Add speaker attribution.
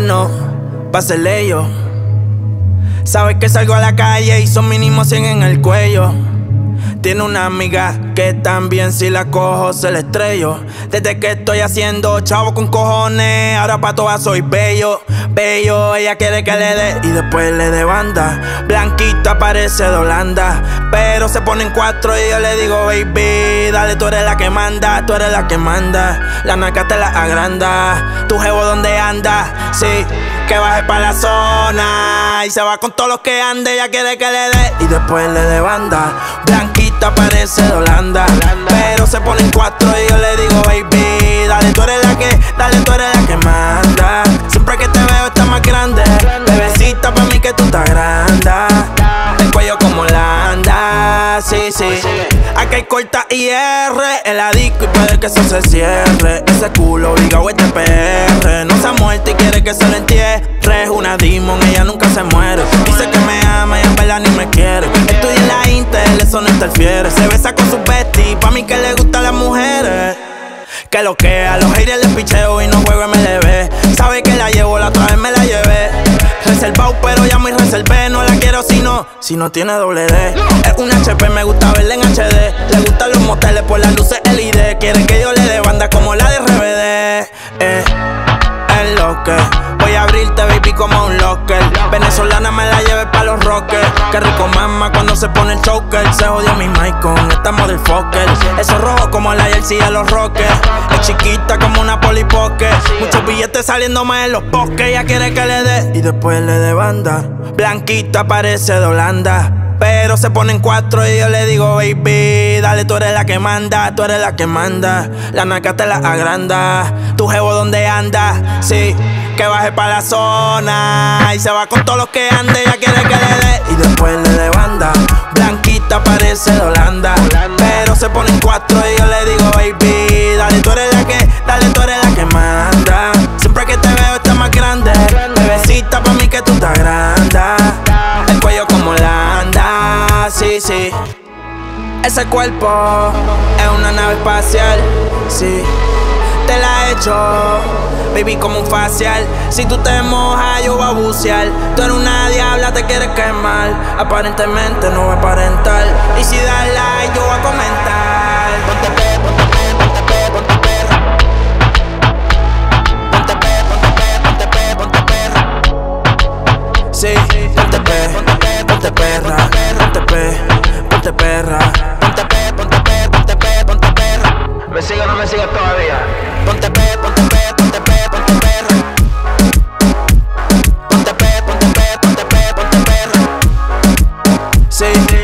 Speaker 1: no, pásele yo. Sabes que salgo a la calle y son mínimo 100 en el cuello. Tiene una amiga que también si la cojo se la estrello. Desde que estoy haciendo chavo con cojones, ahora pa' todas soy bello, bello. Ella quiere que le dé y después le dé banda. Blanquita parece de Holanda, pero se ponen cuatro y yo le digo, baby, dale, tú eres la que manda, tú eres la que manda. La naca te la agranda, tu jevo donde anda, sí que baje pa' la zona y se va con todos los que ande. Ella quiere que le dé y después le dé banda. Blanquita parece de Holanda, pero se ponen cuatro y yo le digo, baby, dale, tú eres la que, dale, tú eres la que manda. Siempre que te veo está más grande. Bebecita pa' mí que tú estás corta IR, el disco y puede que eso se cierre. Ese culo obligado este PR. No se ha muerto y quiere que se lo entierre. Es una demon, ella nunca se muere. Dice que me ama y en verdad ni me quiere. Estoy en la Intel, eso no interfiere. Se besa con su bestie, pa' mí que le gustan las mujeres. Que lo que a los haters les picheo y no juego MLB. Sabe que la llevo, la otra vez me la llevé. Reservado, pero ya muy reservé. No la quiero si no, si no tiene doble D. Es un HP, me gusta verla en HD. Le moteles por las luces LED. Quiere que yo le dé banda como la de RBD. Eh, es lo voy a abrirte, baby, como un locker. Venezolana me la lleve pa' los rockers. Qué rico mama cuando se pone el choker. Se jodió mi mic con esta motherfucker. Eso rojo como la jersey de los rockers. Es chiquita como una polipoque. Muchos billetes saliendo más en los bosques. Ella quiere que le dé y después le dé banda. Blanquita parece de Holanda. Pero se ponen cuatro y yo le digo, baby, dale, tú eres la que manda, tú eres la que manda. La naca te la agranda, tu jevo donde anda, sí, que baje pa' la zona. Y se va con todos los que ande, ella quiere que le dé y después le banda. Blanquita parece Ese cuerpo es una nave espacial, sí. Te la he hecho, baby, como un facial. Si tú te mojas, yo voy a bucear. Tú eres una diabla, te quieres quemar. Aparentemente no va a aparentar. Y si das like, yo voy a comentar. Ponte ponte
Speaker 2: say